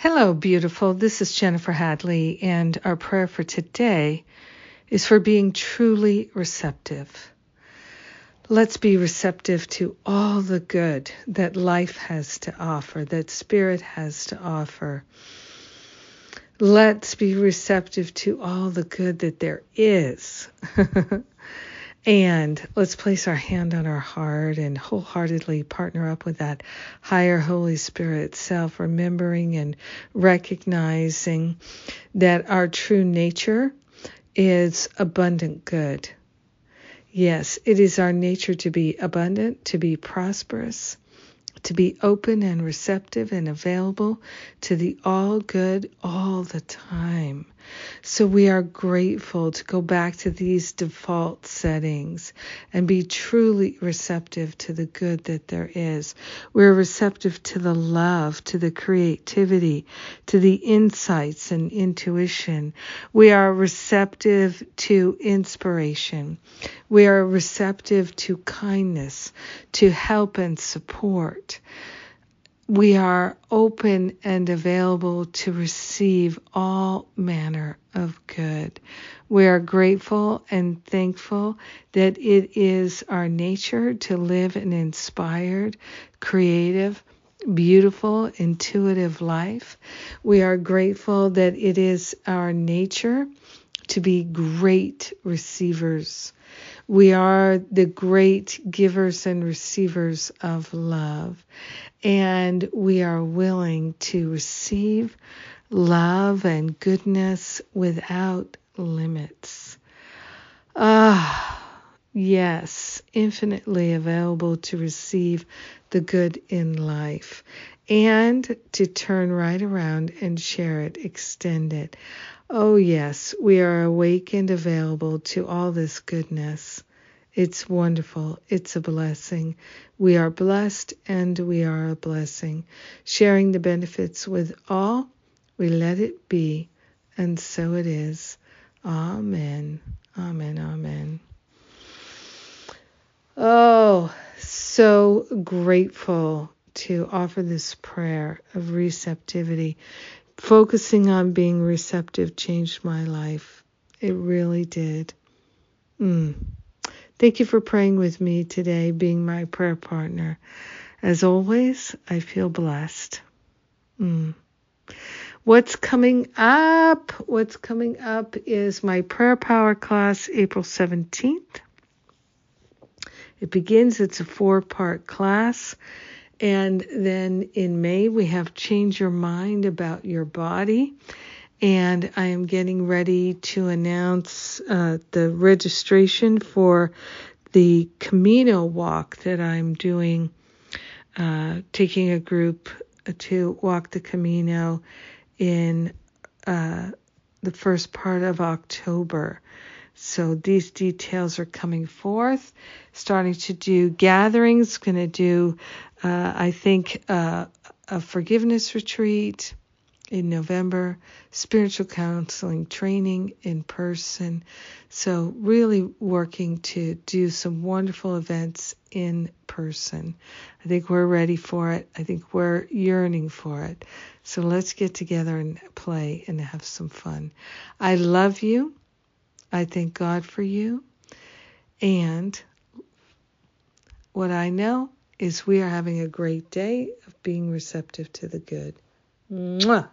Hello, beautiful. This is Jennifer Hadley, and our prayer for today is for being truly receptive. Let's be receptive to all the good that life has to offer, that spirit has to offer. Let's be receptive to all the good that there is. And let's place our hand on our heart and wholeheartedly partner up with that higher Holy Spirit self, remembering and recognizing that our true nature is abundant good. Yes, it is our nature to be abundant, to be prosperous, to be open and receptive and available to the all good all the time. So we are grateful to go back to these default settings and be truly receptive to the good that there is. We're receptive to the love, to the creativity, to the insights and intuition. We are receptive to inspiration. We are receptive to kindness, to help and support we are open and available to receive all manner of good. We are grateful and thankful that it is our nature to live an inspired, creative, beautiful, intuitive life. We are grateful that it is our nature to be great receivers. We are the great givers and receivers of love and we are willing to receive love and goodness without limits. Ah, yes, infinitely available to receive the good in life and to turn right around and share it, extend it. Oh, yes, we are awake and available to all this goodness. It's wonderful. It's a blessing. We are blessed and we are a blessing. Sharing the benefits with all, we let it be, and so it is. Amen. Amen. Amen. Oh, so grateful to offer this prayer of receptivity. Focusing on being receptive changed my life. It really did. Mm. Thank you for praying with me today, being my prayer partner. As always, I feel blessed. Mm. What's coming up? What's coming up is my prayer power class, April 17th. It begins, it's a four part class. And then in May, we have Change Your Mind About Your Body and I am getting ready to announce uh, the registration for the Camino walk that I'm doing, uh, taking a group to walk the Camino in uh, the first part of October. So these details are coming forth. Starting to do gatherings, going to do, uh, I think, uh, a forgiveness retreat in November, spiritual counseling training in person. So, really working to do some wonderful events in person. I think we're ready for it. I think we're yearning for it. So, let's get together and play and have some fun. I love you. I thank God for you. And what I know is we are having a great day of being receptive to the good. Mwah.